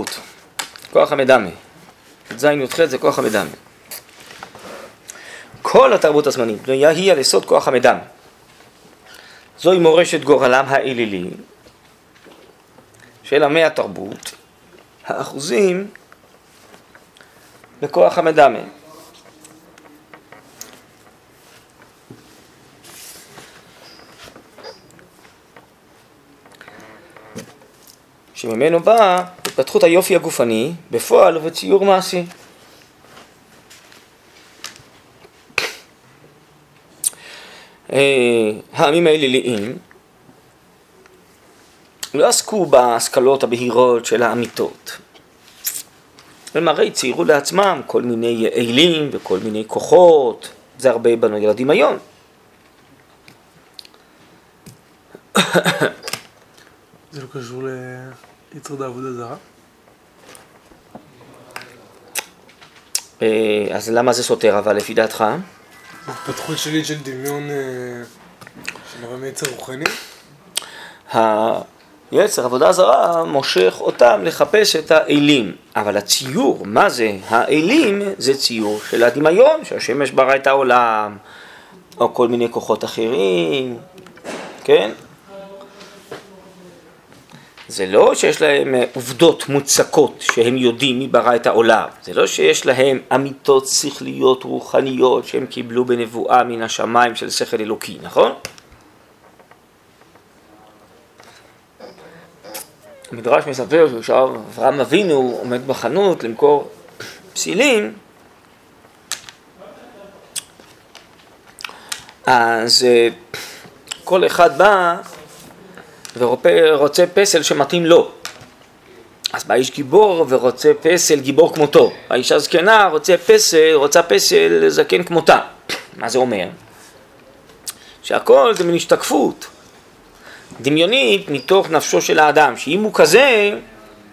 התרבות, כוח המדמה. ז' י"ח זה כוח המדמה. כל התרבות הזמנית בנויה היא על יסוד כוח המדמה. זוהי מורשת גורלם האלילי של עמי התרבות, האחוזים בכוח המדמה. שממנו באה התפתחות היופי הגופני בפועל ובציור מעשי. אה, העמים האליליים לא עסקו בהשכלות הבהירות של האמיתות. הם הרי ציירו לעצמם כל מיני אלים וכל מיני כוחות, זה הרבה בנו ילדים היום. זה לא קשור ליצר עבודה זרה? אה, אז למה זה סותר אבל לפי דעתך? התפתחות שלי של דמיון אה, של הרמי יצר רוחני? היצר, עבודה זרה, מושך אותם לחפש את האלים. אבל הציור, מה זה האלים? זה ציור של הדמיון, שהשמש ברא את העולם, או כל מיני כוחות אחרים, כן? זה לא שיש להם אה, עובדות מוצקות שהם יודעים מי ברא את העולם, זה לא שיש להם אמיתות שכליות רוחניות שהם קיבלו בנבואה מן השמיים של שכל אלוקי, נכון? המדרש מספר שעכשיו אברהם אבינו עומד בחנות למכור פסילים אז אה, כל אחד בא ורוצה פסל שמתאים לו. אז בא איש גיבור ורוצה פסל גיבור כמותו. האישה זקנה רוצה פסל, רוצה פסל זקן כמותה. מה זה אומר? שהכל זה מין השתקפות דמיונית מתוך נפשו של האדם, שאם הוא כזה,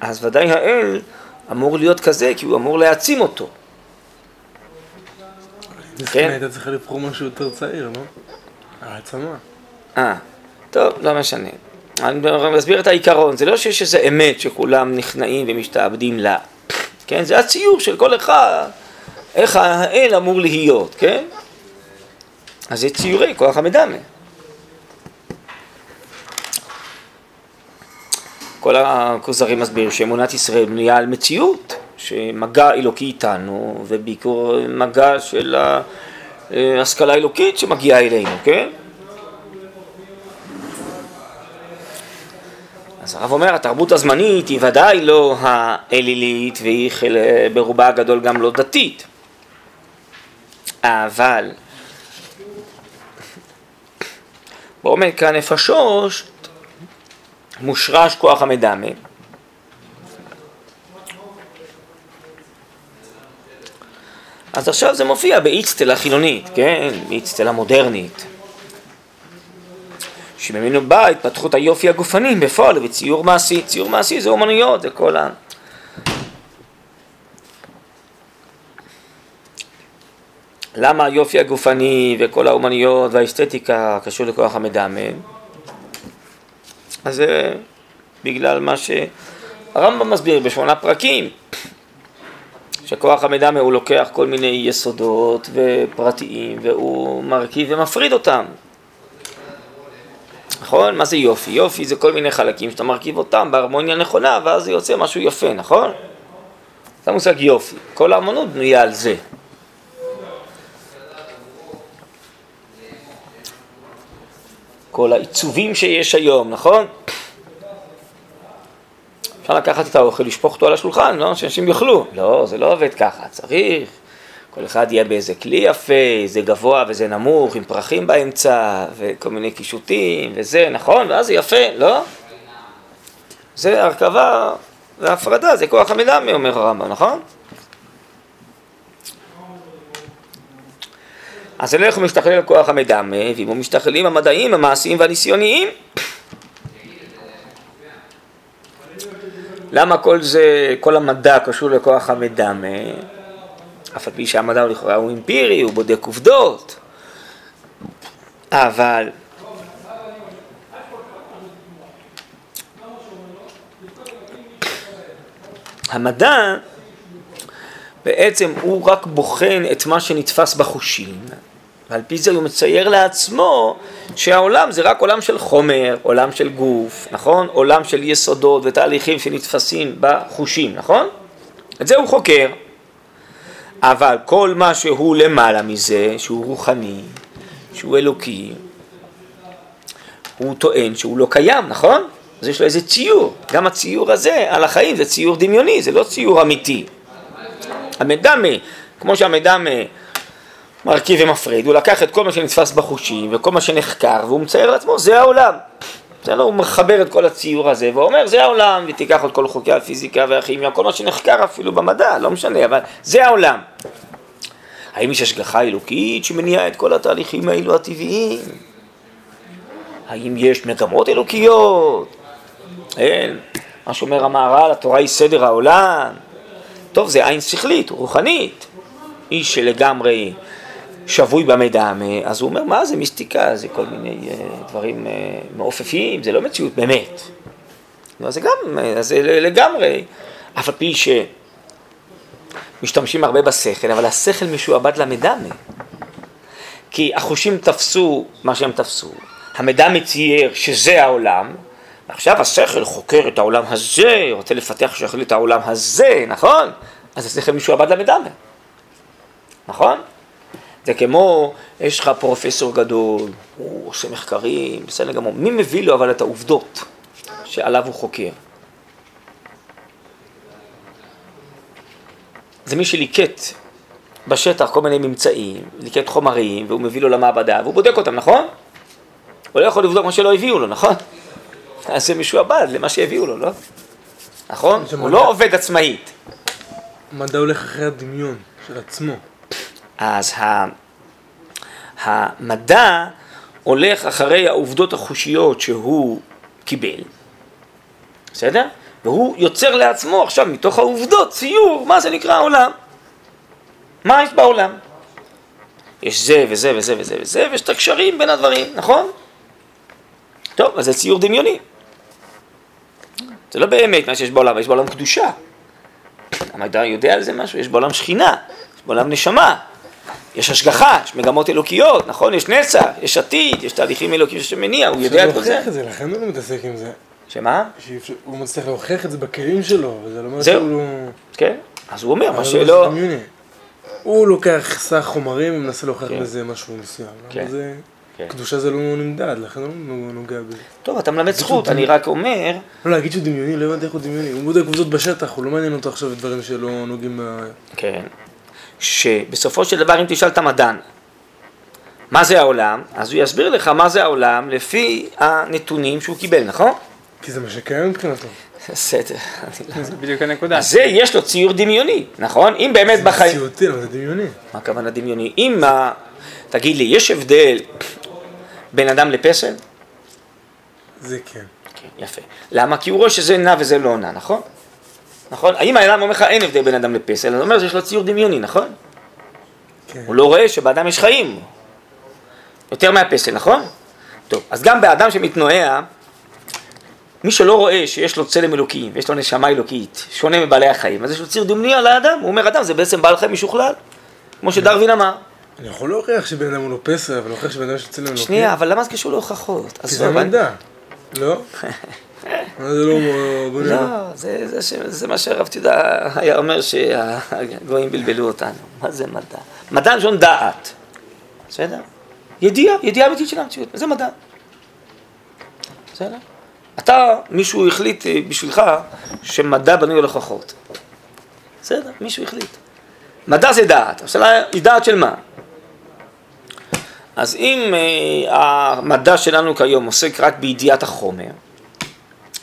אז ודאי האל אמור להיות כזה, כי הוא אמור להעצים אותו. כן? הייתה צריכה לבחור משהו יותר צעיר, לא? העצמה. אה, טוב, לא משנה. אני מסביר את העיקרון, זה לא שיש איזה אמת שכולם נכנעים ומשתעבדים לה, כן? זה הציור של כל אחד, איך האל אמור להיות, כן? אז זה ציורי כוח המדמה. כל הכוזרים מסבירים שאמונת ישראל בנויה על מציאות, שמגע אלוקי איתנו, ובעיקר מגע של ההשכלה האלוקית שמגיעה אלינו, כן? אז הרב אומר, התרבות הזמנית היא ודאי לא האלילית והיא חל... ברובה הגדול גם לא דתית. אבל בעומק הנפשות מושרש כוח המדמה. אז עכשיו זה מופיע באיצטלה חילונית, כן? באיצטלה מודרנית. שממנו באה התפתחות היופי הגופני בפועל וציור מעשי. ציור מעשי זה אומנויות, זה כל ה... למה היופי הגופני וכל האומנויות והאסתטיקה קשור לכוח המדמה? אז זה בגלל מה שהרמב"ם מסביר בשמונה פרקים, שכוח המדמה הוא לוקח כל מיני יסודות ופרטיים והוא מרכיב ומפריד אותם. נכון? מה זה יופי? יופי זה כל מיני חלקים שאתה מרכיב אותם בהרמוניה נכונה ואז זה יוצא משהו יפה, נכון? זה המושג יופי. כל האמנות בנויה על זה. כל העיצובים שיש היום, נכון? אפשר לקחת את האוכל, לשפוך אותו על השולחן, לא? שאנשים יאכלו. לא, זה לא עובד ככה, צריך. כל אחד יהיה באיזה כלי יפה, זה גבוה וזה נמוך, עם פרחים באמצע, וכל מיני קישוטים, וזה, נכון? ואז זה יפה, לא? זה הרכבה והפרדה, זה כוח המדמה, אומר הרמב"ם, נכון? אז לא איך הוא משתכלל כוח המדמה, ואם הוא משתכללים המדעיים, המעשיים והניסיוניים. למה כל זה, כל המדע קשור לכוח המדמה? אף על פי שהמדע הוא לכאורה הוא אמפירי, הוא בודק עובדות, אבל המדע בעצם הוא רק בוחן את מה שנתפס בחושים, ועל פי זה הוא מצייר לעצמו שהעולם זה רק עולם של חומר, עולם של גוף, נכון? עולם של יסודות ותהליכים שנתפסים בחושים, נכון? את זה הוא חוקר. אבל כל מה שהוא למעלה מזה, שהוא רוחני, שהוא אלוקי, הוא טוען שהוא לא קיים, נכון? אז יש לו איזה ציור. גם הציור הזה על החיים זה ציור דמיוני, זה לא ציור אמיתי. המדמה, כמו שהמדמה מרכיב ומפריד, הוא לקח את כל מה שנתפס בחושים וכל מה שנחקר והוא מצייר לעצמו, זה העולם. בסדר? הוא מחבר את כל הציור הזה ואומר זה העולם ותיקח את כל חוקי הפיזיקה והכימיה, כל מה שנחקר אפילו במדע, לא משנה, אבל זה העולם. האם יש השגחה אלוקית שמניעה את כל התהליכים האלו הטבעיים? האם יש מגמות אלוקיות? אין. מה שאומר המהר"ל, התורה היא סדר העולם. טוב, זה עין שכלית, רוחנית. איש שלגמרי שבוי במידע, אז הוא אומר, מה זה מיסטיקה? זה כל מיני uh, דברים uh, מעופפים, זה לא מציאות באמת. לא, זה גם, uh, זה לגמרי. אף על פי שמשתמשים הרבה בשכל, אבל השכל משועבד למדמה. כי החושים תפסו מה שהם תפסו, המידע מצייר שזה העולם, עכשיו השכל חוקר את העולם הזה, רוצה לפתח שכל את העולם הזה, נכון? אז השכל משועבד למדמה, נכון? זה כמו, יש לך פרופסור גדול, הוא עושה מחקרים, בסדר גמור, מי מביא לו אבל את העובדות שעליו הוא חוקר? זה מי שליקט בשטח כל מיני ממצאים, ליקט חומרים, והוא מביא לו למעבדה, והוא בודק אותם, נכון? הוא לא יכול לבדוק מה שלא הביאו לו, נכון? אז זה משועבד למה שהביאו לו, לא? נכון? הוא לא עובד עצמאית. מדע הולך אחרי הדמיון של עצמו. אז. המדע הולך אחרי העובדות החושיות שהוא קיבל, בסדר? והוא יוצר לעצמו עכשיו מתוך העובדות ציור, מה זה נקרא העולם. מה יש בעולם? יש זה וזה וזה וזה וזה, ויש את הקשרים בין הדברים, נכון? טוב, אז זה ציור דמיוני. זה לא באמת מה שיש בעולם, יש בעולם קדושה. המדע יודע על זה משהו, יש בעולם שכינה, יש בעולם נשמה, יש השגחה, יש מגמות אלוקיות, נכון? יש נצח, יש עתיד, יש תהליכים אלוקיים שמניע, הוא יודע את כל זה. את זה, לכן הוא לא מתעסק עם זה. שמה? הוא מצליח להוכיח את זה בכלים שלו, וזה לא אומר. שהוא... כן, אז הוא אומר, מה שלא... הוא לוקח סך חומרים ומנסה להוכיח כן. בזה משהו מסוים. כן. כן. קדושה זה לא נמדד, לכן הוא לא נוגע בזה. טוב, אתה מלמד זכות, אני רק אומר, לא, להגיד שהוא דמיוני, לא הבנתי איך הוא דמיוני. הוא בודק עובדות בשטח, הוא לא מעניין אותו עכשיו דברים שלא נוגעים ב... כן, שבסופו של דבר אם תשאל את המדען, מה זה העולם, אז הוא יסביר לך מה זה העולם לפי הנתונים שהוא קיבל, נכון? כי זה מה שקיים מבחינתו. בסדר, אני לא... זה בדיוק הנקודה. זה יש לו ציור דמיוני, נכון? אם באמת בחיים... מציאותי, אבל זה דמיוני. מה הכוונה דמיוני? אם, ה- תגיד לי, יש הבדל בין אדם לפסל? זה כן. כן, יפה. למה? כי הוא רואה שזה נע וזה לא נע, נכון? נכון? האם האדם אומר לך אין הבדל בין אדם לפסל? הוא אומר שיש לו ציור דמיוני, נכון? כן. הוא לא רואה שבאדם יש חיים. יותר מהפסל, נכון? טוב, אז גם באדם שמתנועע, מי שלא רואה שיש לו צלם אלוקי ויש לו נשמה אלוקית, שונה מבעלי החיים, אז יש לו ציור דמיוני על האדם. הוא אומר, אדם זה בעצם בעל חיים משוכלל, כמו שדרווין אמר. אני יכול להוכיח שבן אדם הוא לא פסל, אבל להוכיח שבן אדם יש צלם אלוקי. שנייה, אבל למה זה קשור להוכחות? כי זה אני- המדע. לא? זה לא... לא, זה, זה, זה מה שהרב תדע היה אומר שהגויים בלבלו אותנו. מה זה מדע? מדע לשון דעת. בסדר? ידיעה, ידיעה אמיתית של המציאות. זה מדע. בסדר? אתה, מישהו החליט אה, בשבילך שמדע בנוי על הוכחות. בסדר, מישהו החליט. מדע זה דעת. השאלה היא דעת של מה? אז אם אה, המדע שלנו כיום עוסק רק בידיעת החומר,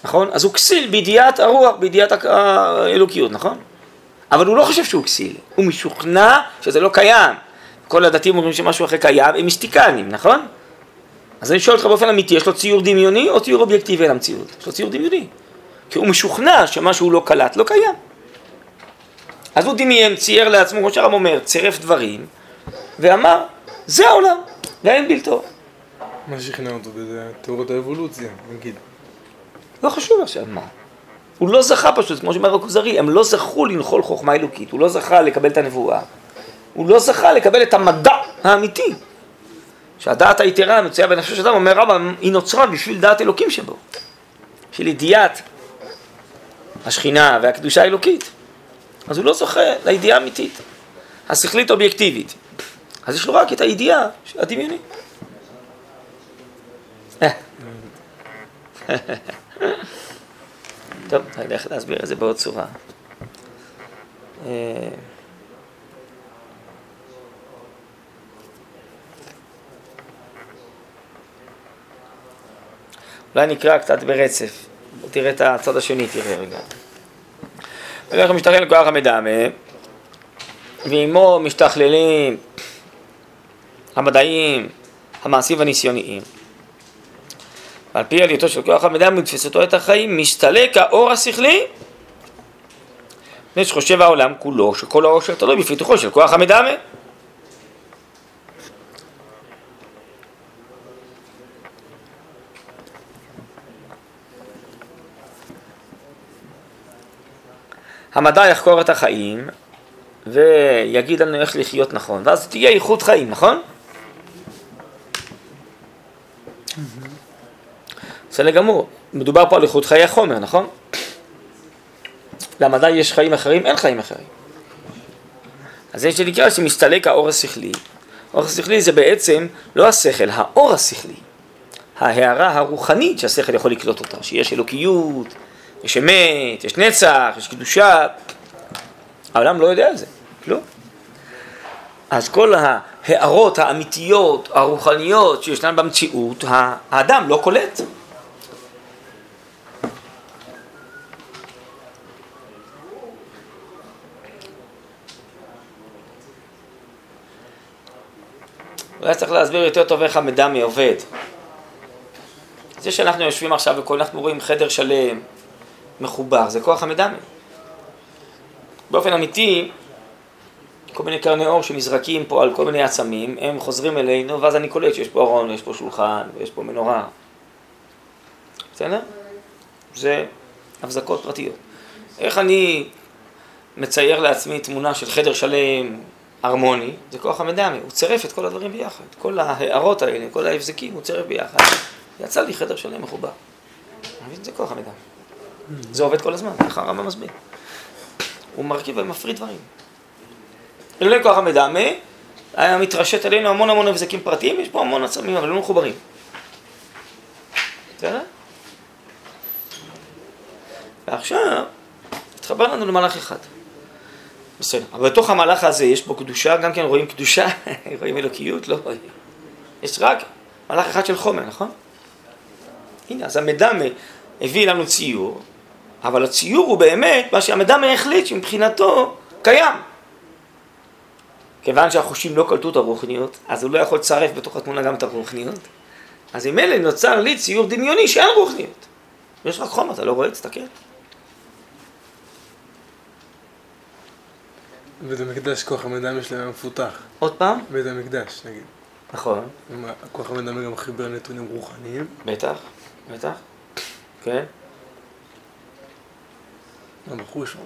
נכון? אז הוא כסיל בידיעת הרוח, בידיעת האלוקיות, נכון? אבל הוא לא חושב שהוא כסיל, הוא משוכנע שזה לא קיים. כל הדתיים אומרים שמשהו אחר קיים, הם מיסטיקנים, נכון? אז אני שואל אותך באופן אמיתי, יש לו ציור דמיוני או ציור אובייקטיבי למציאות? יש לו ציור דמיוני. כי הוא משוכנע שמשהו לא קלט, לא קיים. אז הוא דמיין, צייר לעצמו, כמו שהרב אומר, צירף דברים, ואמר, זה העולם, ואין בלתו. מה שכנע אותו בזה? תיאוריית האבולוציה, נגיד. לא חשוב עכשיו מה. הוא לא זכה פשוט, כמו שאומר הכוזרי, הם לא זכו לנחול חוכמה אלוקית, הוא לא זכה לקבל את הנבואה. הוא לא זכה לקבל את המדע האמיתי. שהדעת היתרה המצויה בנפשו של אדם, אומר רבא, היא נוצרה בשביל דעת אלוקים שבו. בשביל ידיעת השכינה והקדושה האלוקית. אז הוא לא זוכה לידיעה האמיתית, השכלית אובייקטיבית. אז יש לו רק את הידיעה הדמיונית. טוב, אני אלך להסביר את זה בעוד צורה. אה, אולי נקרא קצת ברצף, תראה את הצד השני, תראה רגע. ואיך משתכלל לכוח המדמה, ועמו משתכללים המדעים, המעשים והניסיוניים. ועל פי עלייתו של כוח המדמה ותפיסתו את החיים, מסתלק האור השכלי, מפני שחושב העולם כולו, שכל שלו תלוי בפיתוחו של כוח המדמה. המדע יחקור את החיים ויגיד לנו איך לחיות נכון, ואז תהיה איכות חיים, נכון? בסדר גמור, מדובר פה על איכות חיי החומר, נכון? למדע יש חיים אחרים, אין חיים אחרים. אז יש שנקרא שמסתלק האור השכלי. האור השכלי זה בעצם לא השכל, האור השכלי. ההערה הרוחנית שהשכל יכול לקלוט אותה, שיש אלוקיות, יש אמת, יש נצח, יש קדושה. העולם לא יודע על זה, לא. אז כל ההערות האמיתיות, הרוחניות שישנן במציאות, האדם לא קולט. אולי צריך להסביר יותר טוב איך המדמי עובד. זה שאנחנו יושבים עכשיו וכל אנחנו רואים חדר שלם, מחובר, זה כוח המדמה. באופן אמיתי, כל מיני קרני אור שנזרקים פה על כל מיני עצמים, הם חוזרים אלינו, ואז אני קולט שיש פה ארון, ויש פה שולחן, ויש פה מנורה. בסדר? זה הבזקות פרטיות. איך אני מצייר לעצמי תמונה של חדר שלם, הרמוני, זה כוח המדמה, הוא צירף את כל הדברים ביחד. כל ההערות האלה, כל ההבזקים, הוא צירף ביחד. יצא לי חדר שלם מחובר. זה כוח המדמה. זה עובד כל הזמן, ככה הרמב"ם מסביר. הוא מרכיב ומפריד דברים. אילולא כוח המדמה, היה מתרשת עלינו המון המון הבזקים פרטיים, יש פה המון עצמים, אבל לא מחוברים. בסדר? ועכשיו, התחבר לנו למהלך אחד. בסדר. אבל בתוך המהלך הזה יש בו קדושה, גם כן רואים קדושה, רואים אלוקיות, לא רואים. יש רק מהלך אחד של חומר, נכון? הנה, אז המדמה הביא לנו ציור, אבל הציור הוא באמת מה שהמדמה החליט שמבחינתו קיים. כיוון שהחושים לא קלטו את הרוחניות, אז הוא לא יכול לצרף בתוך התמונה גם את הרוחניות. אז עם אלה נוצר לי ציור דמיוני שאין רוחניות. יש רק חומר, אתה לא רואה? תסתכל. בית המקדש כוח המדמה שלהם מפותח. עוד פעם? בית המקדש, נגיד. נכון. כוח המדמה גם חיבר נתונים רוחניים. בטח, בטח. כן. גם בחוש.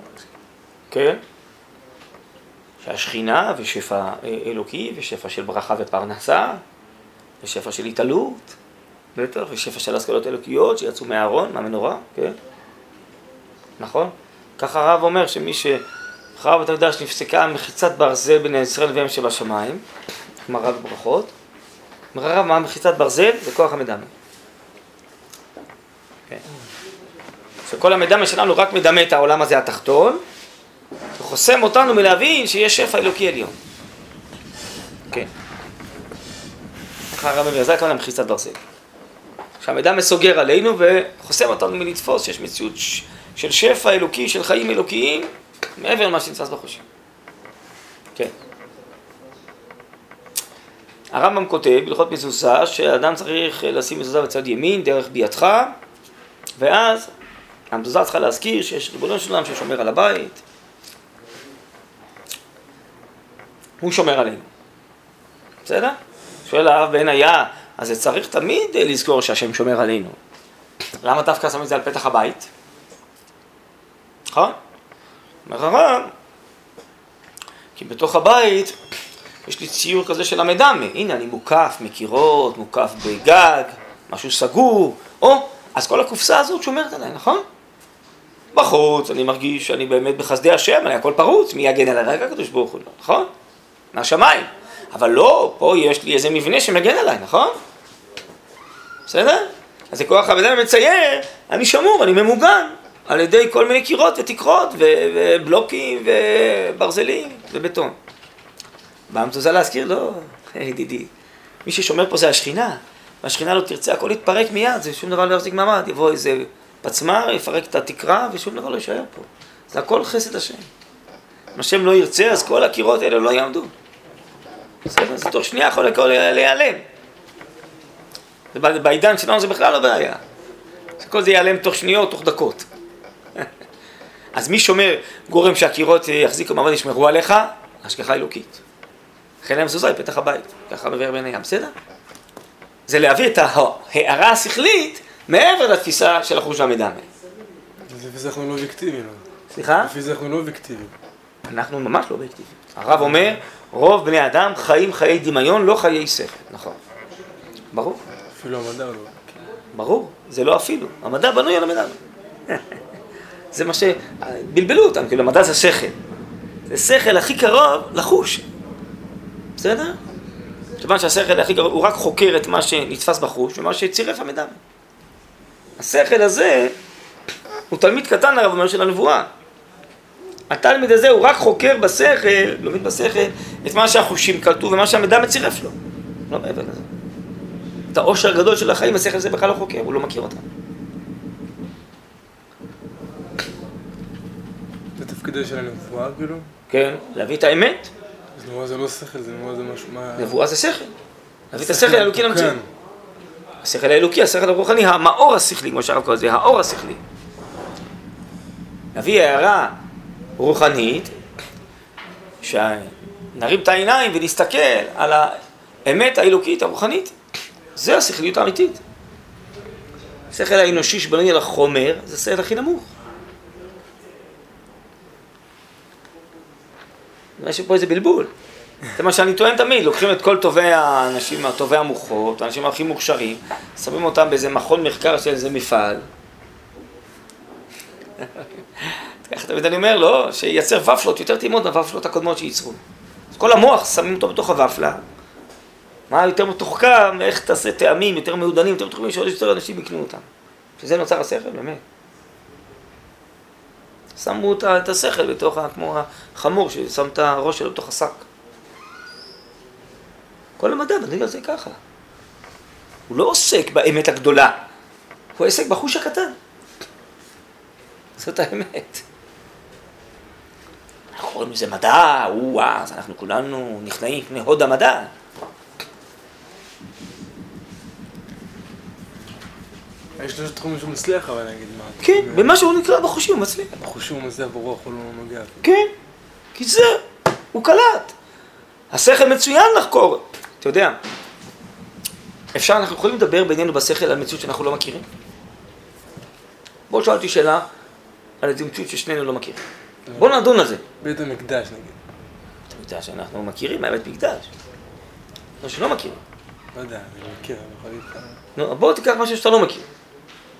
כן. שהשכינה ושפע אלוקי ושפע של ברכה ופרנסה ושפע של התעלות, בטח, ושפע של השכלות אלוקיות שיצאו מהארון, מהמנורה, כן? נכון? ככה הרב אומר שמי שחרב בית המקדש נפסקה מחיצת ברזל בין ישראל והם שבשמיים, גמרא בברכות, אומר הרב מה מחיצת ברזל? זה כוח המדמה. כן. שכל המדמה שלנו רק מדמה את העולם הזה התחתון, וחוסם אותנו מלהבין שיש שפע אלוקי עליון. כן. ככה הרב מביא, זה הכוונה מחיצת ברזל. שהמידע מסוגר עלינו וחוסם אותנו מלתפוס שיש מציאות של שפע אלוקי, של חיים אלוקיים, מעבר למה שנתפס בחושים. כן. הרמב"ם כותב, בהלכות מזוזה, שאדם צריך לשים מזוזה בצד ימין, דרך ביאתך, ואז המזוזה צריכה להזכיר שיש ריבונו של עולם ששומר על הבית. הוא שומר עלינו. בסדר? שואל הרב בן היה, אז זה צריך תמיד לזכור שהשם שומר עלינו. למה דווקא שם את זה על פתח הבית? נכון? אומר הרב, כי בתוך הבית יש לי ציור כזה של המדמה, הנה אני מוקף מקירות, מוקף בגג, משהו סגור, או, אז כל הקופסה הזאת שומרת עליי, נכון? בחוץ אני מרגיש שאני באמת בחסדי השם, אני הכל פרוץ, מי יגן עליי? רק הקדוש ברוך הוא, נכון? מהשמיים. אבל לא, פה יש לי איזה מבנה שמגן עליי, נכון? בסדר? אז כוח המדמה מצייר, אני שמור, אני ממוגן על ידי כל מיני קירות ותקרות ובלוקים וברזלים ובטון. באה המתוזה להזכיר? לא, ידידי. מי ששומר פה זה השכינה, והשכינה לא תרצה, הכל יתפרק מיד, זה שום דבר לא יחזיק מעמד, יבוא איזה פצמ"ר, יפרק את התקרה ושום דבר לא יישאר פה. זה הכל חסד השם. אם השם לא ירצה, אז כל הקירות האלה לא יעמדו. בסדר? זה תוך שנייה יכול הכל להיעלם. בעידן שלנו זה בכלל לא בעיה. כל זה ייעלם תוך שניות, תוך דקות. אז מי שומר, גורם שהקירות יחזיקו מעמד ישמרו עליך? השגחה אלוקית. לכן המזוזה היא פתח הבית, ככה מבאר בעיני הים, בסדר? זה להביא את ההערה השכלית מעבר לתפיסה של החוש והמדמה. לפי זה אנחנו לא אובייקטיביים. סליחה? לפי זה אנחנו לא אובייקטיביים. אנחנו ממש לא אובייקטיביים. הרב אומר, רוב בני אדם חיים חיי דמיון, לא חיי שכל. נכון. ברור. אפילו המדע לא. ברור, זה לא אפילו. המדע בנוי על המדע. זה מה ש... בלבלו אותם, כאילו המדע זה שכל. זה שכל הכי קרוב לחוש. בסדר? כיוון שהשכל הכי קרוב, הוא רק חוקר את מה שנתפס בחוש ומה שצירף המדע. השכל הזה הוא תלמיד קטן הרב אומר של הנבואה. התלמיד הזה הוא רק חוקר בשכל, לומד בשכל, את מה שהחושים קלטו ומה שהמידע מצירף לו. לא מעבר לזה. את העושר הגדול של החיים, השכל הזה בכלל לא חוקר, הוא לא מכיר אותם. זה תפקידו של הנבואה כאילו? כן, להביא את האמת. אז נבואה זה לא שכל, זה נבואה זה משהו, מה... נבואה זה שכל. להביא את השכל האלוקי למציאות. השכל האלוקי, השכל הרוחני, המאור השכלי, כמו שהרב קורא לזה, האור השכלי. להביא הערה רוחנית, שנרים את העיניים ונסתכל על האמת האלוקית הרוחנית. זה השכליות האמיתית. השכל האנושי שבנוי על החומר, זה השכל הכי נמוך. יש פה איזה בלבול. זה מה שאני טוען תמיד, לוקחים את כל טובי האנשים, טובי המוחות, האנשים הכי מוכשרים, שמים אותם באיזה מכון מחקר של איזה מפעל. ככה תמיד אני אומר לא, שייצר ופלות יותר טעימות מהוופלות הקודמות שייצרו. אז כל המוח, שמים אותו בתוך הוופלה. מה יותר מתוחכם, איך תעשה טעמים יותר מעודנים, יותר מתוחכמים, שעוד יותר אנשים יקנו אותם. שזה נוצר השכל, באמת. שמו את השכל בתוך, כמו החמור ששם את הראש שלו בתוך השק. כל המדע בנוי על זה ככה. הוא לא עוסק באמת הגדולה, הוא עוסק בחוש הקטן. זאת האמת. אנחנו קוראים לזה מדע, או אז אנחנו כולנו נכנעים לפני הוד המדע. יש לו תחומים שהוא מצליח, אבל נגיד מה. כן, במה שהוא נקרא בחושים הוא מצליח. בחושים הוא מצליח, ברוח הוא לא נוגע. כן, כי זה, הוא קלט. השכל מצוין לחקור. אתה יודע, אפשר, אנחנו יכולים לדבר בינינו בשכל על מציאות שאנחנו לא מכירים? בואו שאל אותי שאלה על איזה מציאות ששנינו לא מכירים. בואו נדון על זה. בית המקדש נגיד. בית המקדש אנחנו מכירים, מה בית מקדש? לא שלא מכירים. לא יודע, אני לא מכיר, אני יכול. נו, בוא תיקח משהו שאתה לא מכיר.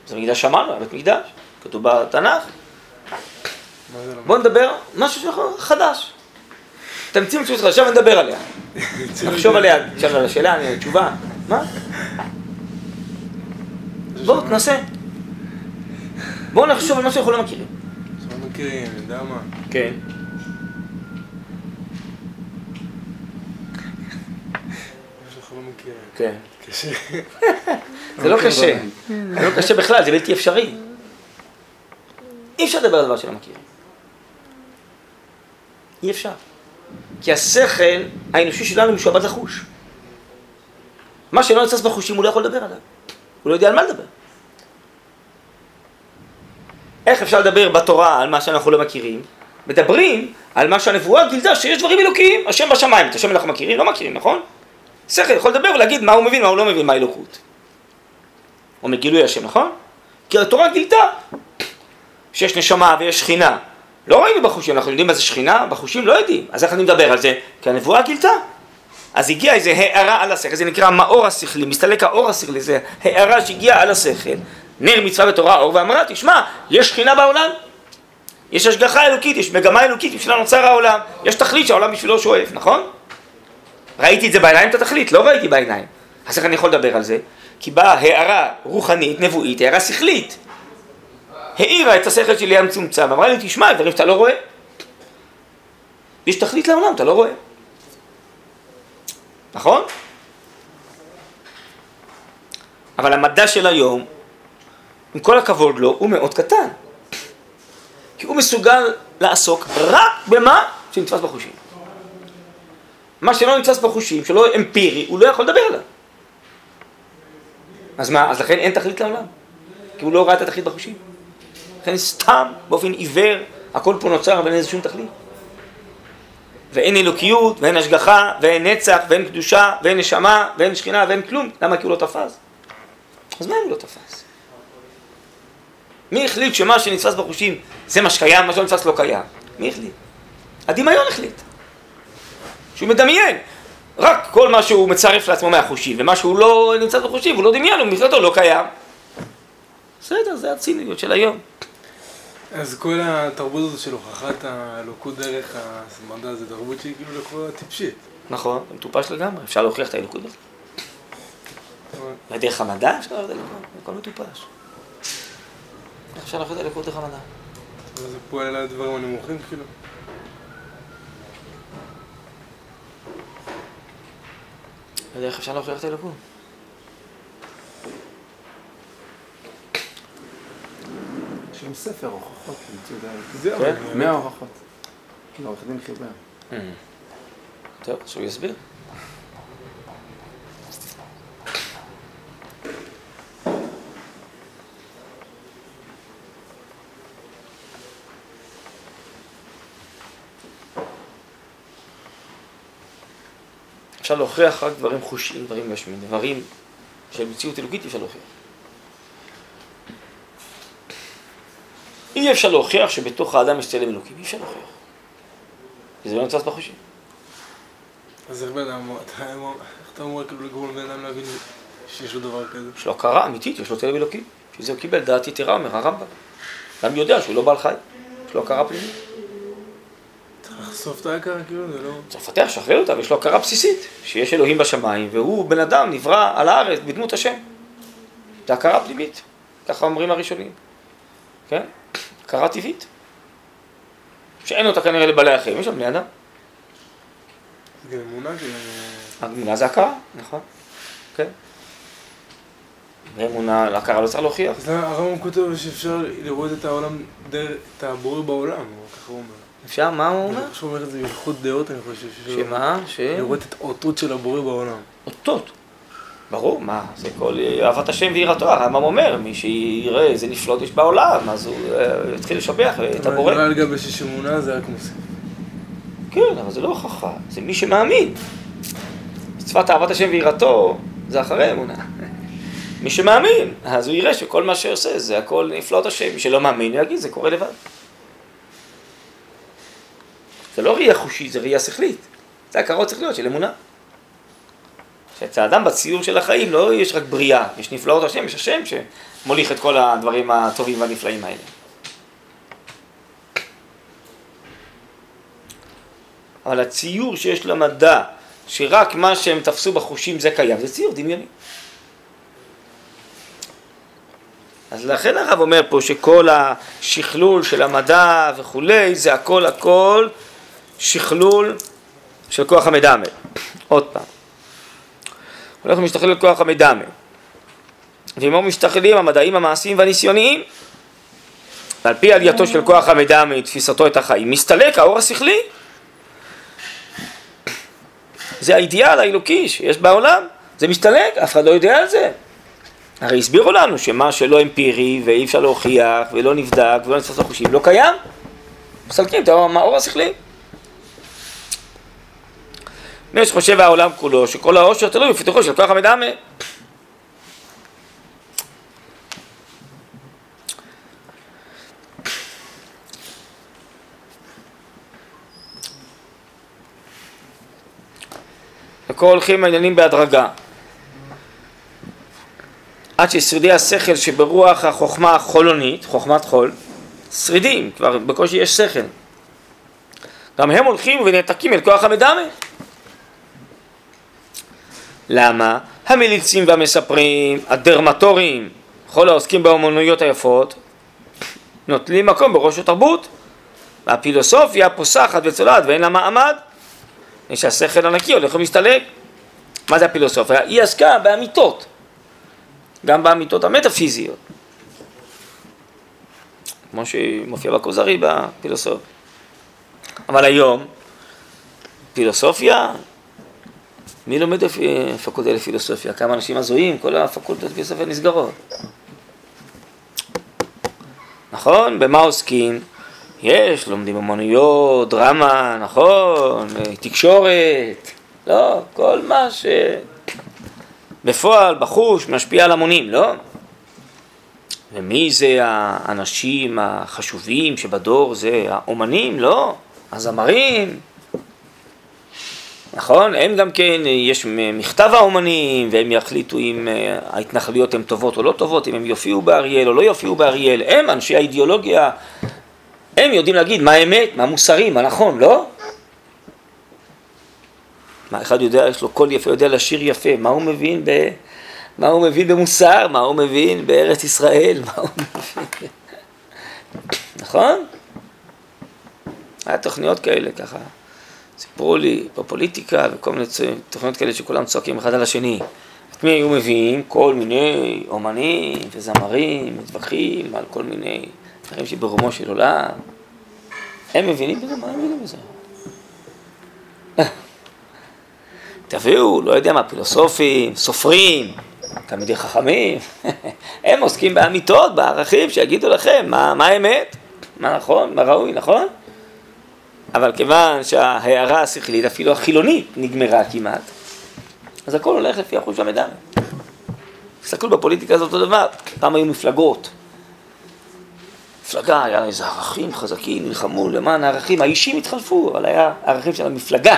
זה מקדש שמענו, היה בית מקדש, כתוב בתנ"ך. מה זה לא בוא נדבר משהו חדש. תמציא מציאות חדשה ונדבר עליה. נחשוב עליה, תשאל על השאלה, אני תשובה. מה? בואו, תנסה. בואו נחשוב על מה שאנחנו לא מכירים. שלא מכירים, אני יודע מה. כן. לא מכירים. כן. זה לא קשה. זה לא קשה בכלל, זה בלתי אפשרי. אי אפשר לדבר על דבר שלא מכירים. אי אפשר. כי השכל האנושי שלנו משועבד לחוש. מה שלא נצטרך בחושים הוא לא יכול לדבר עליו. הוא לא יודע על מה לדבר. איך אפשר לדבר בתורה על מה שאנחנו לא מכירים? מדברים על מה שהנבואה גילדה שיש דברים אלוקיים, השם בשמיים, את השם אנחנו מכירים? לא מכירים, נכון? שכל יכול לדבר ולהגיד מה הוא מבין, מה הוא לא מבין, מה האלוקות. או מגילוי השם, נכון? כי התורה גילתה שיש נשמה ויש שכינה. לא ראינו בחושים, אנחנו יודעים מה זה שכינה? בחושים לא יודעים. אז איך אני מדבר על זה? כי הנבואה גילתה. אז הגיעה איזו הערה על השכל, זה נקרא מאור השכלי, מסתלק האור השכלי, זה הערה שהגיעה על השכל. נר מצווה בתורה אור ואמרה, תשמע, יש שכינה בעולם, יש השגחה אלוקית, יש מגמה אלוקית, בשבילה נוצר העולם, יש תכלית שהעולם בשבילו שואף, נכון? ראיתי את זה בעיניים, את התכלית, לא ראיתי בעיניים. אז איך אני יכול לדבר על זה? כי באה הערה רוחנית, נבואית, הערה שכלית. האירה את השכל שלי המצומצם, אמרה לי, תשמע, דברים שאתה לא רואה. יש תכלית לעולם, אתה לא רואה. נכון? אבל המדע של היום, עם כל הכבוד לו, הוא מאוד קטן. כי הוא מסוגל לעסוק רק במה שנתפס בחושים. מה שלא נתפס בחושים, שלא אמפירי, הוא לא יכול לדבר עליו. אז מה, אז לכן אין תכלית לעולם. כי הוא לא ראה את התכלית בחושים. לכן סתם, באופן עיוור, הכל פה נוצר ואין לזה שום תכלית. ואין אלוקיות, ואין השגחה, ואין נצח, ואין קדושה, ואין נשמה, ואין שכינה, ואין כלום. למה? כי הוא לא תפס. אז מה אם הוא לא תפס? מי החליט שמה שנתפס בחושים זה מה שקיים, מה שלא נתפס לא קיים? מי החליט? הדמיון החליט. שהוא מדמיין. רק כל מה שהוא מצרף לעצמו מהחושים, ומה שהוא לא נמצא בחושים, הוא לא דמיין, הוא מבחינתו לא קיים. בסדר, זה הציניות של היום. אז כל התרבות הזאת של הוכחת האלוקות דרך המדע זה תרבות שהיא כאילו לקרוא טיפשית. נכון, זה מטופש לגמרי, אפשר להוכיח את האלוקות הזאת. ודרך המדע אפשר להוכיח את האלוקות, הכל מטופש. איך אפשר להוכיח את האלוקות דרך המדע? זה פועל על הדברים הנמוכים כאילו. לא יודע איך אפשר להוכיח את האלוקות. יש להם ספר הוכחות, זהו, כן? אבל- מאה הוכחות. עורך דין חיבר. טוב, שהוא יסביר. אפשר להוכיח רק דברים חושיים, דברים גשמיים, דברים של מציאות אלוקית אי אפשר להוכיח. אי אפשר להוכיח שבתוך האדם יש צלם אלוקים, אי אפשר להוכיח. כי זה לא נמצא בחושים. אז איך בן אדם, איך אתה אומר כאילו לגרום לבן אדם להבין שיש לו דבר כזה? יש לו הכרה אמיתית, יש לו צלם אלוקים. בשביל זה הוא קיבל דעת יתרה, אומר הרמב"ם. גם יודע שהוא לא בעל חי, יש לו הכרה פנימית. לחשוף את ההכרה כאילו, זה לא... צריך לפתח, לשחרר אותה, ויש לו הכרה בסיסית, שיש אלוהים בשמיים, והוא בן אדם נברא על הארץ בדמות השם. זה הכרה פנימית, ככה אומרים הראשונים. כן? הכרה טבעית. שאין אותה כנראה לבעלי החיים, יש שם בני אדם. זה גם אמונה כאילו... האמונה זה הכרה, נכון. כן. ואמונה, להכרה לא צריך להוכיח. אז הרמב"ם כותב שאפשר לראות את העולם את הבורא בעולם, ככה הוא אומר. אפשר, מה הוא אומר? שהוא אומר את זה בייחוד דעות, אני חושב. שמה? ש... לראות את האותות של הבורא בעולם. אותות. ברור, מה, זה כל אהבת השם ויראתו, הרמב"ם אומר, מי שיראה איזה נפלאות יש בעולם, אז הוא אה, יתחיל לשבח את אבל הבורא. נראה על גבי שיש אמונה זה רק מוסיף. כן, אבל זה לא הוכחה, זה מי שמאמין. מצוות אהבת השם ויראתו זה אחרי האמונה. מי שמאמין, אז הוא יראה שכל מה שעושה זה הכל נפלאות השם. מי שלא מאמין, הוא יגיד, זה קורה לבד. זה לא ראייה חושית, זה ראייה שכלית. זה הכרות שכליות של אמונה. שאצל האדם בציור של החיים לא יש רק בריאה, יש נפלאות השם, יש השם שמוליך את כל הדברים הטובים והנפלאים האלה. אבל הציור שיש למדע, שרק מה שהם תפסו בחושים זה קיים, זה ציור דמיוני. אז לכן הרב אומר פה שכל השכלול של המדע וכולי, זה הכל הכל שכלול של כוח המדמה. עוד פעם. הולך ומשתכלל כוח המדמה. ועמו משתכלים המדעים המעשיים והניסיוניים. ועל פי עלייתו של כוח המדמה מתפיסתו את החיים, מסתלק האור השכלי. זה האידיאל האלוקי שיש בעולם, זה מסתלק, אף אחד לא יודע על זה. הרי הסבירו לנו שמה שלא אמפירי ואי אפשר להוכיח ולא נבדק ולא נצטרך לחושים לא קיים, מסלקים את האור השכלי. מי שחושב העולם כולו, שכל העושר תלוי בפיתוחו של כוח המדמה. הכל הולכים העניינים בהדרגה. עד ששרידי השכל שברוח החוכמה החולונית, חוכמת חול, שרידים, כבר בקושי יש שכל. גם הם הולכים ונעתקים אל כוח המדמה. למה? המליצים והמספרים, הדרמטורים, כל העוסקים באמנויות היפות, נוטלים מקום בראש התרבות. והפילוסופיה פוסחת וצולעת ואין לה מעמד, יש שהשכל הנקי הולך ומסתלק. מה זה הפילוסופיה? היא עסקה באמיתות, גם באמיתות המטאפיזיות, כמו שמופיע בכוזרי בפילוסופיה. אבל היום, פילוסופיה, מי לומד פקולטה לפילוסופיה? כמה אנשים הזויים, כל הפקולטות לפילוסופיה נסגרות. נכון? במה עוסקים? יש, לומדים אמנויות, דרמה, נכון, תקשורת, לא, כל מה שבפועל, בחוש, משפיע על המונים, לא? ומי זה האנשים החשובים שבדור זה האומנים? לא, הזמרים, נכון? הם גם כן, יש מכתב האומנים, והם יחליטו אם אה, ההתנחלויות הן טובות או לא טובות, אם הם יופיעו באריאל או לא יופיעו באריאל, הם אנשי האידיאולוגיה הם יודעים להגיד מה האמת, מה מוסרי, מה נכון, לא? מה אחד יודע, יש לו קול יפה, יודע לשיר יפה, מה הוא מבין ב... מה הוא מבין במוסר, מה הוא מבין בארץ ישראל, מה הוא מבין... נכון? היה תוכניות כאלה ככה, סיפרו לי בפוליטיקה וכל מיני תוכניות כאלה שכולם צועקים אחד על השני. את מי היו מביאים? כל מיני אומנים וזמרים, מתווכחים על כל מיני דברים שברומו של עולם. הם מבינים בזה? מה הם מבינים בזה? תביאו, לא יודע מה, פילוסופים, סופרים, תלמידי חכמים, הם עוסקים באמיתות, בערכים, שיגידו לכם מה, מה האמת, מה נכון, מה ראוי, נכון? אבל כיוון שההערה השכלית, אפילו החילונית, נגמרה כמעט, אז הכל הולך לפי החוש והמידע. תסתכלו בפוליטיקה זה אותו דבר, פעם היו מפלגות, מפלגה, היה איזה ערכים חזקים, נלחמו למען הערכים, האישים התחלפו, אבל היה ערכים של המפלגה.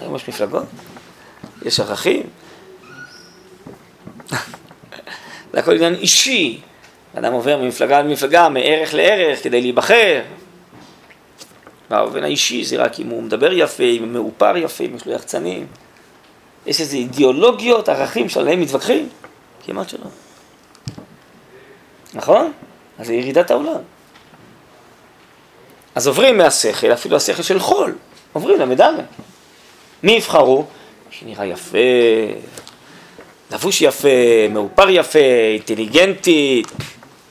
היום יש מפלגות, יש ערכים. זה הכל עניין אישי. אדם עובר ממפלגה למפלגה, מערך לערך, כדי להיבחר. והאופן האישי זה רק אם הוא מדבר יפה, אם הוא מאופר יפה, אם יש לו יחצנים. יש איזה אידיאולוגיות, ערכים שעליהם מתווכחים? כמעט שלא. נכון? אז זה ירידת העולם. אז עוברים מהשכל, אפילו השכל של חול, עוברים למדמה. מי יבחרו? שנראה יפה, לבוש יפה, מאופר יפה, אינטליגנטי,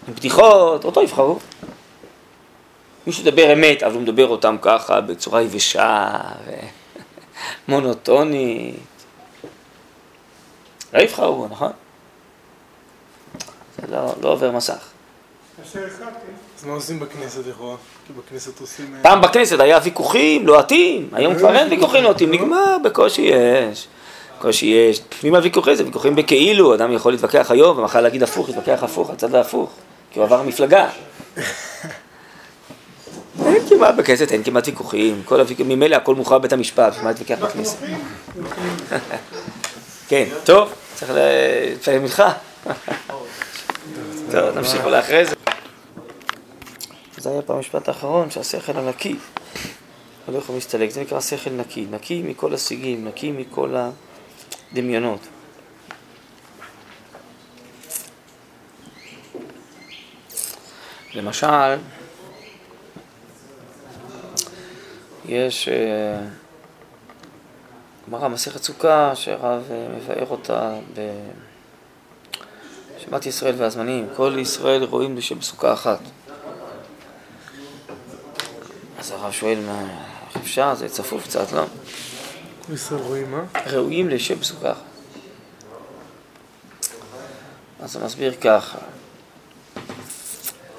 עם בדיחות, אותו יבחרו. מי שדבר אמת, אבל הוא מדבר אותם ככה בצורה יבשה ומונוטונית. לא יבחרו, נכון? זה לא, לא עובר מסך. אז מה עושים בכנסת לכאורה? כי בכנסת עושים... פעם בכנסת היה ויכוחים לוהטים, היום כבר אין ויכוחים לוהטים, נגמר, בקושי יש. בקושי יש. עם הוויכוחים זה ויכוחים בכאילו, אדם יכול להתווכח היום ומחר להגיד הפוך, להתווכח הפוך, הצד ההפוך, כי הוא עבר מפלגה. אין כמעט בכנסת, אין כמעט ויכוחים, ממילא הכל מוכרע בבית המשפט, מה להתווכח בכנסת? כן, טוב, צריך להתפלל מנחה. טוב, נמשיך אולי אחרי זה. זה היה פעם המשפט האחרון, שהשכל הנקי הולך ומסתלק, זה נקרא שכל נקי, נקי מכל השיגים, נקי מכל הדמיונות. למשל, יש אה, גמרא מסכת סוכה שהרב אה, מבאר אותה בשבת ישראל והזמנים, כל ישראל רואים לשם סוכה אחת. אז הרב שואל, מה, איך אפשר? זה צפוף קצת, לא? כל ישראל רואים מה? ראויים לשם סוכה. אז הוא מסביר ככה,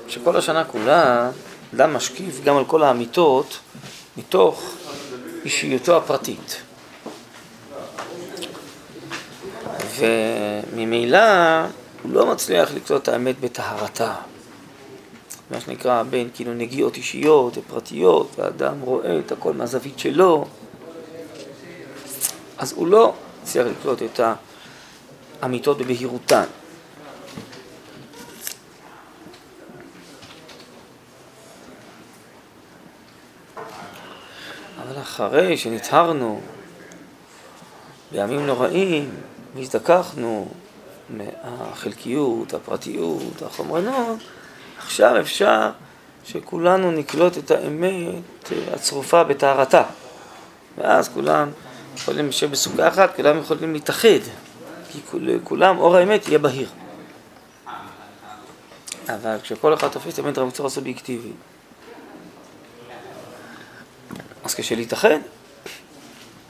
שכל השנה כולה, אדם משקיף גם על כל האמיתות מתוך אישיותו הפרטית. וממילא הוא לא מצליח לקלוט את האמת בטהרתה. מה שנקרא בין כאילו נגיעות אישיות ופרטיות, והאדם רואה את הכל מהזווית שלו. אז הוא לא הצליח לקלוט את האמיתות בבהירותן. אבל אחרי שנטהרנו בימים נוראים, והזדככנו מהחלקיות, הפרטיות, החומרנות, עכשיו אפשר שכולנו נקלוט את האמת הצרופה בטהרתה. ואז כולם יכולים לשבת בסוכה אחת, כולם יכולים להתאחד, כי כולם אור האמת יהיה בהיר. אבל כשכל אחד תופס את האמת רק בצורה סובייקטיבית, אז קשה להתאחד.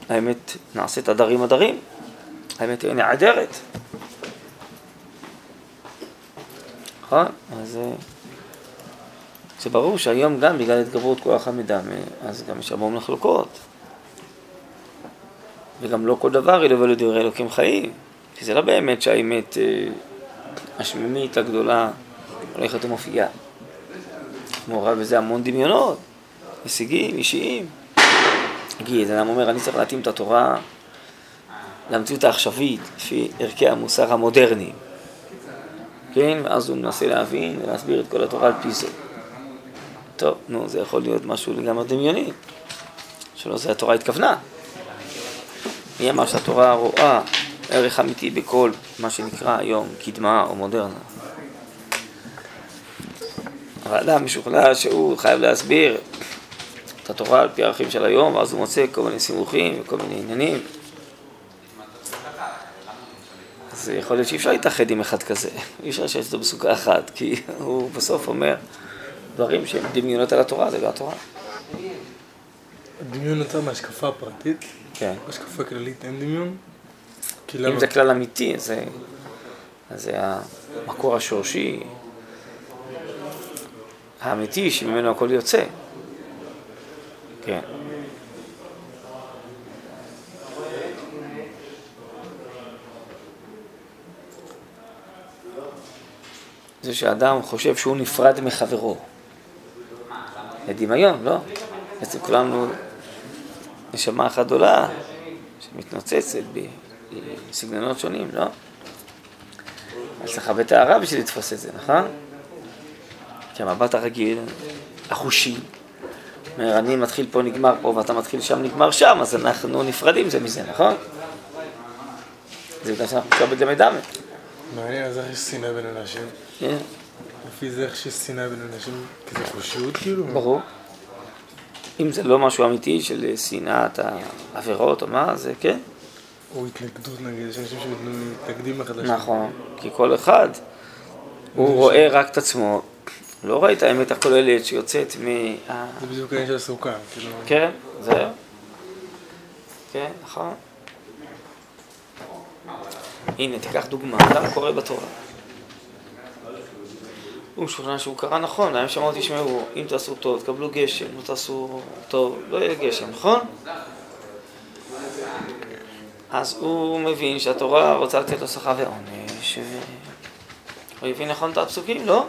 האמת נעשית עדרים עדרים, האמת היא נעדרת. נכון? אז אה, זה ברור שהיום גם בגלל התגברות כוח המדמה, אז גם יש המון מחלוקות. וגם לא כל דבר ילווה לדברי אלוקים חיים, כי זה לא באמת שהאמת אה, השמימית הגדולה הולכת ומופיעה. מעורב בזה המון דמיונות, הישגים אישיים. נגיד, אדם אומר, אני צריך להתאים את התורה למציאות העכשווית, לפי ערכי המוסר המודרניים. כן? ואז הוא מנסה להבין ולהסביר את כל התורה על פי זה. טוב, נו, זה יכול להיות משהו לגמרי דמיוני, שלא זה התורה התכוונה. מי אמר שהתורה רואה ערך אמיתי בכל מה שנקרא היום קדמה או מודרנה? אבל אדם משוכנע שהוא חייב להסביר את התורה על פי הערכים של היום, ואז הוא מוצא כל מיני סימוכים וכל מיני עניינים. אז יכול להיות שאי אפשר להתאחד עם אחד כזה, אי אפשר שיש אותו בסוכה אחת, כי הוא בסוף אומר דברים שהם דמיונות על התורה, זה לא התורה. דמיון יותר מהשקפה הפרטית? כן. השקפה כללית אין דמיון? אם זה כלל אמיתי, אז זה המקור השורשי האמיתי שממנו הכל יוצא. כן. זה שאדם חושב שהוא נפרד מחברו. זה דמיון, לא? בעצם כולנו נשמה אחת גדולה שמתנוצצת בסגנונות שונים, לא? אז צריך הרבה טהרה בשביל לתפוס את זה, נכון? כי המבט הרגיל, החושי, אומר, אני מתחיל פה, נגמר פה, ואתה מתחיל שם, נגמר שם, אז אנחנו נפרדים זה מזה, נכון? זה בגלל שאנחנו עכשיו בדמי דמה. מעניין, אז איך יש שנאה בין אנשים? כן. לפי זה איך שיש שנאה בין אנשים, כי זה חושיות כאילו? ברור. אם זה לא משהו אמיתי של שנאת העבירות או מה, זה כן. או התנגדות נגיד, יש אנשים שמתנגדים אחד לשני. נכון, כי כל אחד, הוא רואה רק את עצמו, לא רואה את האמת הכוללת שיוצאת מה... זה בדיוק העניין של הסוכה, כאילו... כן, זהו. כן, נכון. הנה, תיקח דוגמה, אדם קורא בתורה. הוא משוכנע שהוא קרא נכון, להם שאמרתי, תשמעו, אם תעשו טוב, תקבלו גשם, לא תעשו טוב, לא יהיה גשם, נכון? אז הוא מבין שהתורה רוצה לתת לו שכר ועונש, הוא הבין נכון את הפסוקים, לא?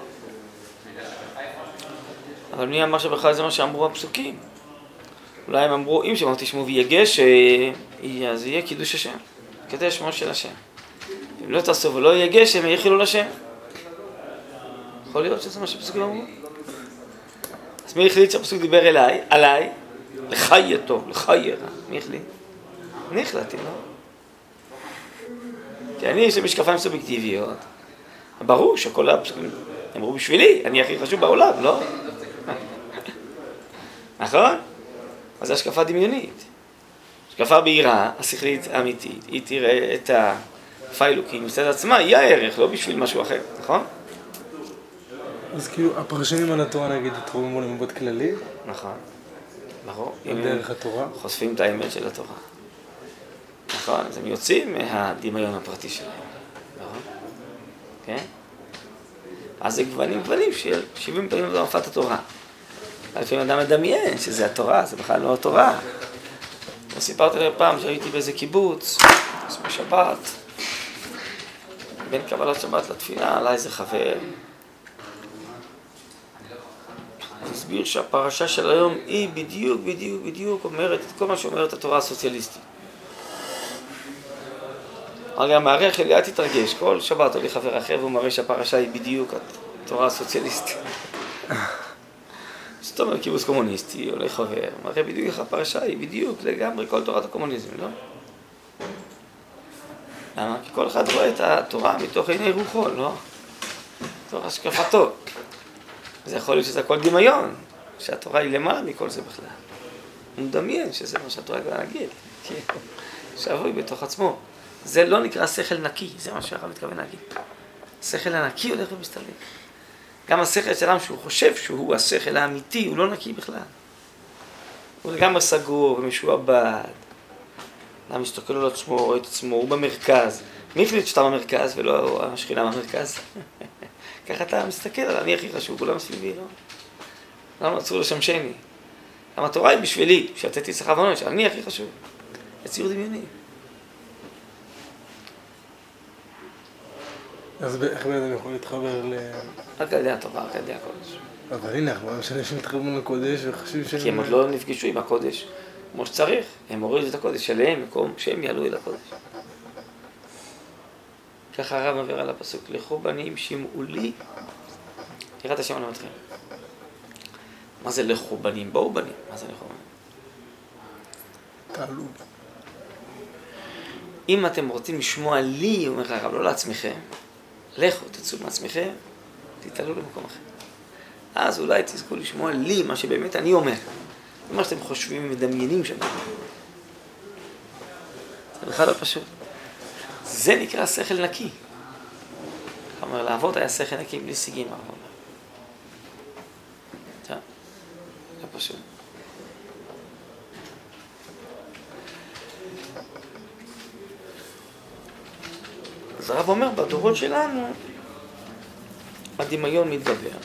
אבל מי אמר שבכלל זה מה שאמרו הפסוקים? אולי הם אמרו, אם שאמרו תשמעו ויהיה גשם, אז יהיה קידוש השם, כדי שמו של השם. אם לא תעשו ולא יהיה גשם, יהיה חילול השם. יכול להיות שזה מה שהפסוקים אמרו? אז מי החליט שהפסוק דיבר אליי, עליי? לך יהיה טוב, לך יהיה רע. מי החליט? אני החלטתי, לא? כי אני יש לי משקפיים סובייקטיביות. ברור שכל הפסוקים אמרו בשבילי, אני הכי חשוב בעולם, לא? נכון? אז זו השקפה דמיונית. השקפה בהירה, השכלית האמיתית, היא תראה את הפיילוקים מצד עצמה, היא הערך, לא בשביל משהו אחר, נכון? אז כאילו, הפרשנים על התורה נגיד התרוממו למבט כללי? נכון. ברור. על דרך התורה? חושפים את האמת של התורה. נכון? אז הם יוצאים מהדמיון הפרטי שלהם. נכון? כן? אז זה גוונים גוונים של 70 פעמים במפת התורה. לפעמים אדם מדמיין שזה התורה, זה בכלל לא התורה. סיפרתי להם פעם שהייתי באיזה קיבוץ, בשבת, בין קבלת שבת לתפילה עלה איזה חבר. הסביר שהפרשה של היום היא בדיוק, בדיוק, בדיוק אומרת את כל מה שאומרת התורה הסוציאליסטית. הרי המארח שלי, אל תתרגש, כל שבת עולה חבר אחר והוא מראה שהפרשה היא בדיוק התורה הסוציאליסטית. זאת אומרת, קיבוץ קומוניסטי, עולה חבר, מראה בדיוק איך הפרשה היא בדיוק לגמרי כל תורת הקומוניזם, לא? למה? כי כל אחד רואה את התורה מתוך עיני רוחו, לא? מתוך השקפתו. זה יכול להיות שזה הכל דמיון, שהתורה היא למעלה מכל זה בכלל. הוא מדמיין שזה מה שהתורה יכולה להגיד, כן, שבוי בתוך עצמו. זה לא נקרא שכל נקי, זה מה שהרב מתכוון להגיד. השכל הנקי הולך ומסתלק. גם השכל של אדם שהוא חושב שהוא השכל האמיתי, הוא לא נקי בכלל. הוא לגמרי סגור ומשועבד. אדם מסתכל על עצמו, רואה את עצמו, הוא במרכז. מי החליט שאתה במרכז ולא השכינה במרכז? ככה אתה מסתכל על אני הכי חשוב, כולם סביבי, לא? למה אסור לשמשני? למה התורה היא בשבילי, שיצאתי שכר ועונש, אני הכי חשוב. זה ציור דמיוני. אז איך בן אדם יכול להתחבר ל... רק על ידי התורה, רק על ידי הקודש. אבל הנה, אנחנו רואים שאנשים מתחברים לקודש וחושבים שהם... כי הם עוד לא נפגשו עם הקודש כמו שצריך. הם הורידו את הקודש שלהם, מקום שהם יעלו אל הקודש. ככה הרב עובר על הפסוק, לכו בנים שמעו לי, יראת השם עולמתכם. מה זה לכו בנים? בואו בנים. מה זה לכו בנים? תעלו. אם אתם רוצים לשמוע לי, אומר הרב, לא לעצמכם, לכו, תצאו מעצמכם, תתעלו למקום אחר. אז אולי תזכו לשמוע לי, מה שבאמת אני אומר. מה שאתם חושבים ומדמיינים אומר. זה בכלל לא פשוט. זה נקרא שכל נקי. כלומר, לאבות היה שכל נקי בלי סיגים, הרב אומר. טוב, לא פשוט. אז הרב אומר, בדורות שלנו הדמיון מתגבר,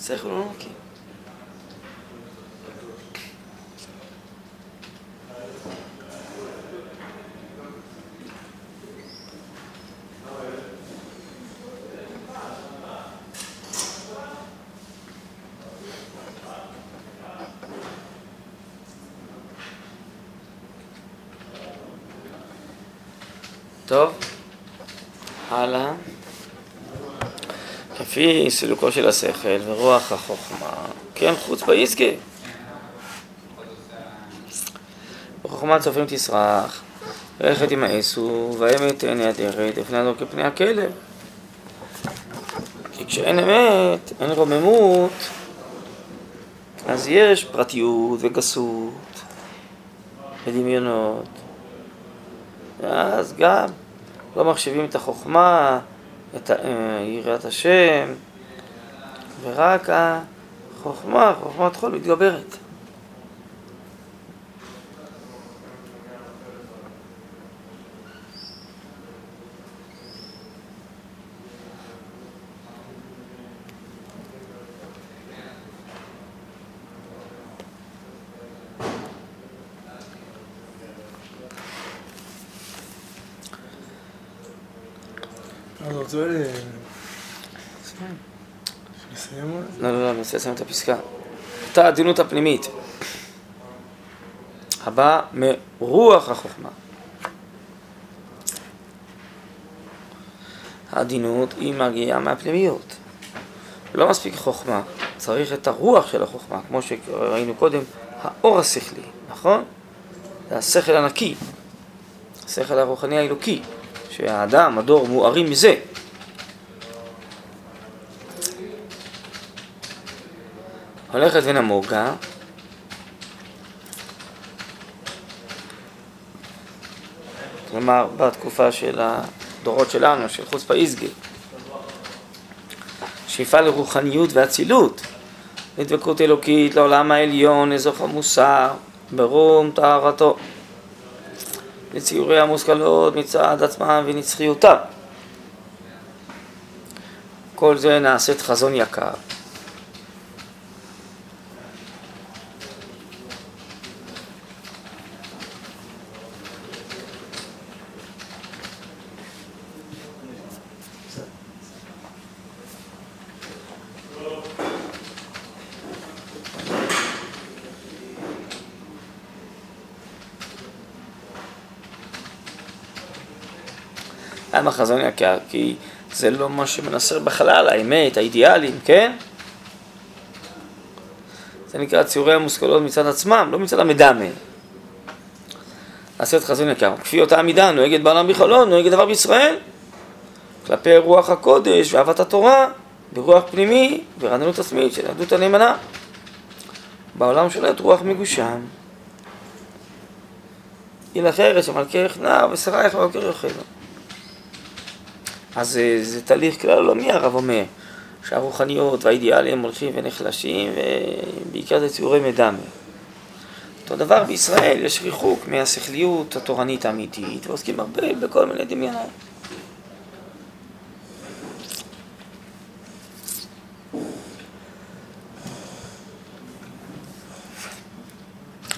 שכל לא נקי. טוב, הלאה. כפי סילוקו של השכל ורוח החוכמה, כן חוץ ביסקי. בחוכמה צופים תסרח, רכת ימאסו, והאמת תהיה נהדרת, ופני הדור כפני הכלב. כי כשאין אמת, אין רוממות, אז יש פרטיות וגסות ודמיונות. ואז גם לא מחשיבים את החוכמה, את יראת השם, ורק החוכמה, חוכמת חול מתגברת. אז רוצה ל... נסיים אולי? לא, לא, לא, אני רוצה לסיים את הפסקה. אותה העדינות הפנימית. הבאה מרוח החוכמה. העדינות היא מגיעה מהפנימיות. לא מספיק חוכמה, צריך את הרוח של החוכמה, כמו שראינו קודם, האור השכלי, נכון? זה השכל הנקי, השכל הרוחני האלוקי, שהאדם, הדור, מוארים מזה. הולכת ונמוגה. כלומר, בתקופה של הדורות שלנו, של חוצפה איסגי. שאיפה לרוחניות ואצילות, לדבקות אלוקית לעולם העליון, לזוך המוסר, ברום טהרתו, לציורי המושכלות מצד עצמם ונצחיותם. כל זה נעשית חזון יקר. חזון יקר? כי זה לא מה שמנסר בחלל, האמת, האידיאלים, כן? זה נקרא ציורי המושכלות מצד עצמם, לא מצד המדמה. עשרת חזון יקר. כפי אותה המידה נוהגת בעולם בכללו, נוהגת דבר בישראל. כלפי רוח הקודש ואהבת התורה, ברוח פנימי ורעננות עצמית של יהדות הנאמנה. בעולם שולט רוח מגושם. הילך ארץ שמלכך נער ושרייך ומלכך יאכלו. אז זה, זה תהליך כלל עולמי, הרב אומר, שהרוחניות והאידיאלים הולכים ונחלשים, ובעיקר זה ציורי מדמה. אותו דבר בישראל, יש ריחוק מהשכליות התורנית האמיתית, ועוסקים הרבה בכל מיני דמיונות.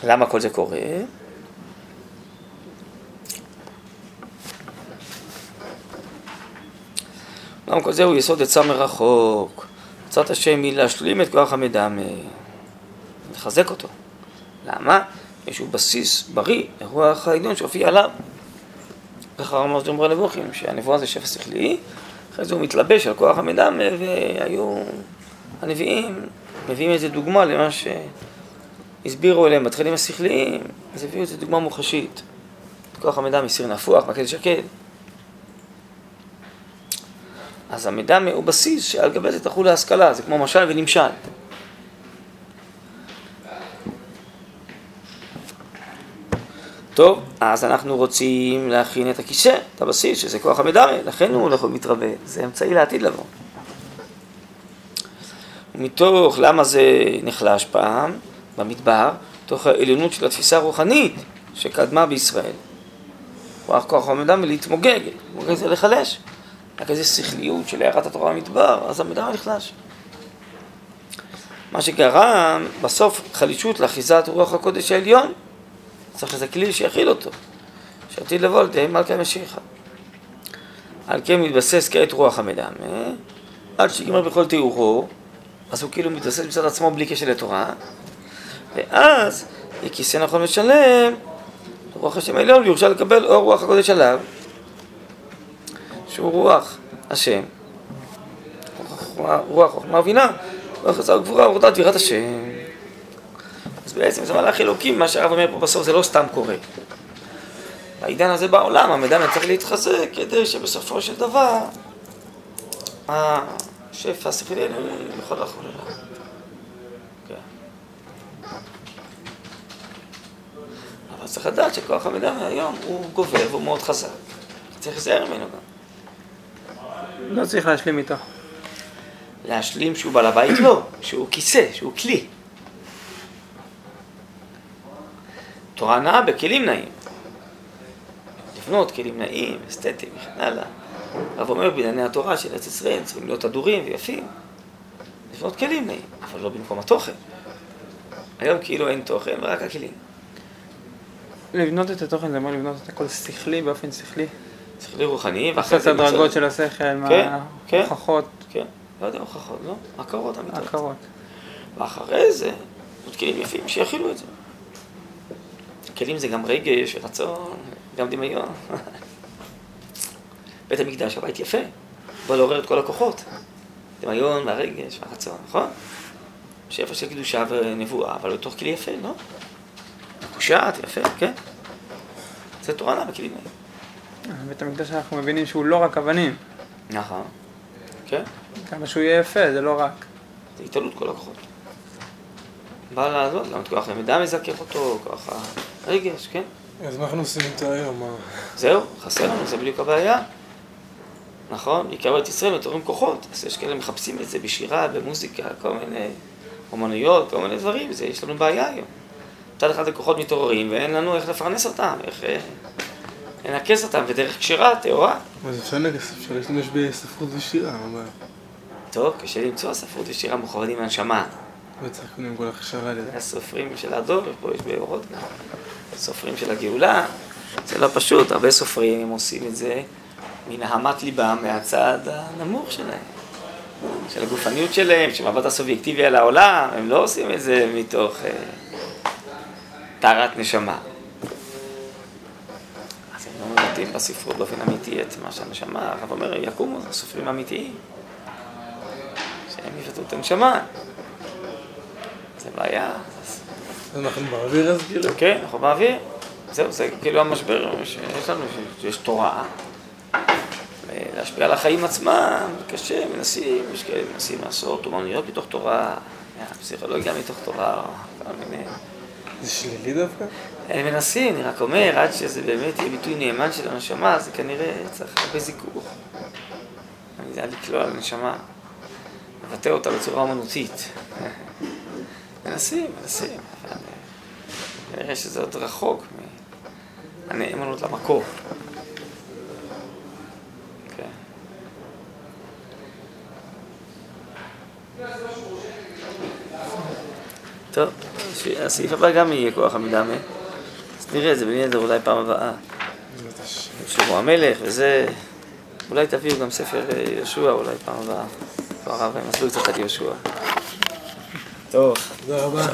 למה כל זה קורה? למה כל זה הוא יסוד עצה מרחוק. עצת השם היא להשלים את כוח המדמה, לחזק אותו. למה? יש הוא בסיס בריא לרוח העליון שהופיע עליו. ככה אמר ג'מרה לבוכים, שהנבואה זה שפע שכלי, אחרי זה הוא מתלבש על כוח המדמה, והיו הנביאים מביאים איזה דוגמה למה שהסבירו אליהם בתחילים השכליים, אז הביאו איזה דוגמה מוחשית. כוח המידע מסיר נפוח, מקל שקד. אז המידע הוא בסיס שעל גבי זה תחול ההשכלה, זה כמו משל ונמשל. טוב, אז אנחנו רוצים להכין את הכיסא, את הבסיס, שזה כוח המדמה, לכן הוא הולך ומתרבה, זה אמצעי לעתיד לבוא. מתוך למה זה נחלש פעם, במדבר, תוך העליונות של התפיסה הרוחנית שקדמה בישראל. כוח כוח המדמה להתמוגג, להתמוגג זה לחלש. רק איזו שכליות של הערת התורה במדבר, אז המדבר נחלש. מה שגרם בסוף חלישות לאחיזת רוח הקודש העליון. צריך איזה כלי שיכיל אותו, שעתיד לבוא על ידי מלכי המשיחה. על כן מתבסס כעת רוח המדמה, עד שיגמר בכל תיאורו, אז הוא כאילו מתבסס מצד עצמו בלי קשר לתורה, ואז יכיסא נכון ושלם, רוח השם העליון, ויורשע לקבל אור רוח הקודש עליו, שהוא רוח השם, רוח חוכמה ובינה, רוח חסר גבורה, ורדת ויראת השם. אז בעצם זה מהלך אלוקים, מה שהרב אומר פה בסוף זה לא סתם קורה. בעידן הזה בעולם המדמה צריך להתחזק כדי שבסופו של דבר השפע השכלי יכול לחול אליו. כן. אבל צריך לדעת שכוח המדמה היום הוא גובר והוא מאוד חזק. צריך להיזהר ממנו גם. לא צריך להשלים איתו. להשלים שהוא בעל הבית? לא, שהוא כיסא, שהוא כלי. תורה נאה בכלים נאים. לבנות כלים נאים, אסתטיים וכן הלאה. הרב אומר בענייני התורה של ארץ ישראל צריכים להיות הדורים ויפים. לבנות כלים נאים, אבל לא במקום התוכן. היום כאילו אין תוכן ורק הכלים. לבנות את התוכן זה אומר לבנות את הכל שכלי באופן שכלי. שכלי רוחני, ואחרי לעשות את הדרגות של השכל, כן, כן. ההוכחות. כן, לא יודע הוכחות, לא? עקרות אמיתות. עקרות. ואחרי זה, עוד כלים יפים שיכילו את זה. כלים זה גם רגש ורצון, גם דמיון. בית המקדש הבית יפה, בא לעורר את כל הכוחות. דמיון והרגש והרצון, נכון? שפע של קדושה ונבואה, אבל בתוך כלי יפה, לא? מקושט, יפה, כן? זה תורה בכלים האלה. בית המקדש אנחנו מבינים שהוא לא רק אבנים. נכון, כן? כמה שהוא יהיה יפה, זה לא רק. זה התעלות כל הכוחות. בא לעזור, גם את כוח המידע מזכך אותו, כוח הרגש, כן? אז מה אנחנו עושים איתו היום? זהו, חסר לנו, זה בדיוק הבעיה. נכון? בעיקר בארץ ישראל מתעוררים כוחות, אז יש כאלה מחפשים את זה בשירה, במוזיקה, כל מיני אומנויות, כל מיני דברים, זה, יש לנו בעיה היום. מצד אחד הכוחות מתעוררים ואין לנו איך לפרנס אותם, איך אה, לנקס אותם בדרך כשרה, טהורה. אז אפשר להשתמש בספרות ושירה, מה הבעיה? טוב, קשה למצוא ספרות ושירה מכוונים מהנשמה. וצריך קודם כל הכשרה לזה. הסופרים של הדור, פה יש באורות גם, סופרים של הגאולה, זה לא פשוט, הרבה סופרים הם עושים את זה מנהמת ליבם, מהצד הנמוך שלהם, של הגופניות שלהם, של מבט הסובייקטיבי על העולם, הם לא עושים את זה מתוך אה, טהרת נשמה. לומדים בספרות באופן אמיתי את מה שהנשמה, הרב אומר, יקומו סופרים אמיתיים, שהם יפתו את הנשמה. זה בעיה. אנחנו באוויר אז כאילו? כן, אנחנו באוויר. זהו, זה כאילו המשבר שיש לנו, שיש תורה. להשפיע על החיים עצמם, קשה, מנסים, יש כאלה מנסים לעשות אומנויות מתוך תורה, פסיכולוגיה מתוך תורה, כל מיני... זה שלילי דווקא? הם מנסים, אני רק אומר, עד שזה באמת יהיה ביטוי נאמן של הנשמה, זה כנראה צריך הרבה זיכוך. זה היה לקלוע על הנשמה, לבטא אותה בצורה אומנותית. מנסים, מנסים, אבל אה, כנראה שזה עוד רחוק מהנאמנות למקור. כן. טוב, הסעיף הבא גם יהיה כוח המדמה. אז נראה את זה בנדר אולי פעם הבאה. שלמה המלך וזה, אולי תביאו גם ספר אה, יהושע אולי פעם הבאה. כבר הרב מסביר קצת על יהושע. טוב. תודה רבה.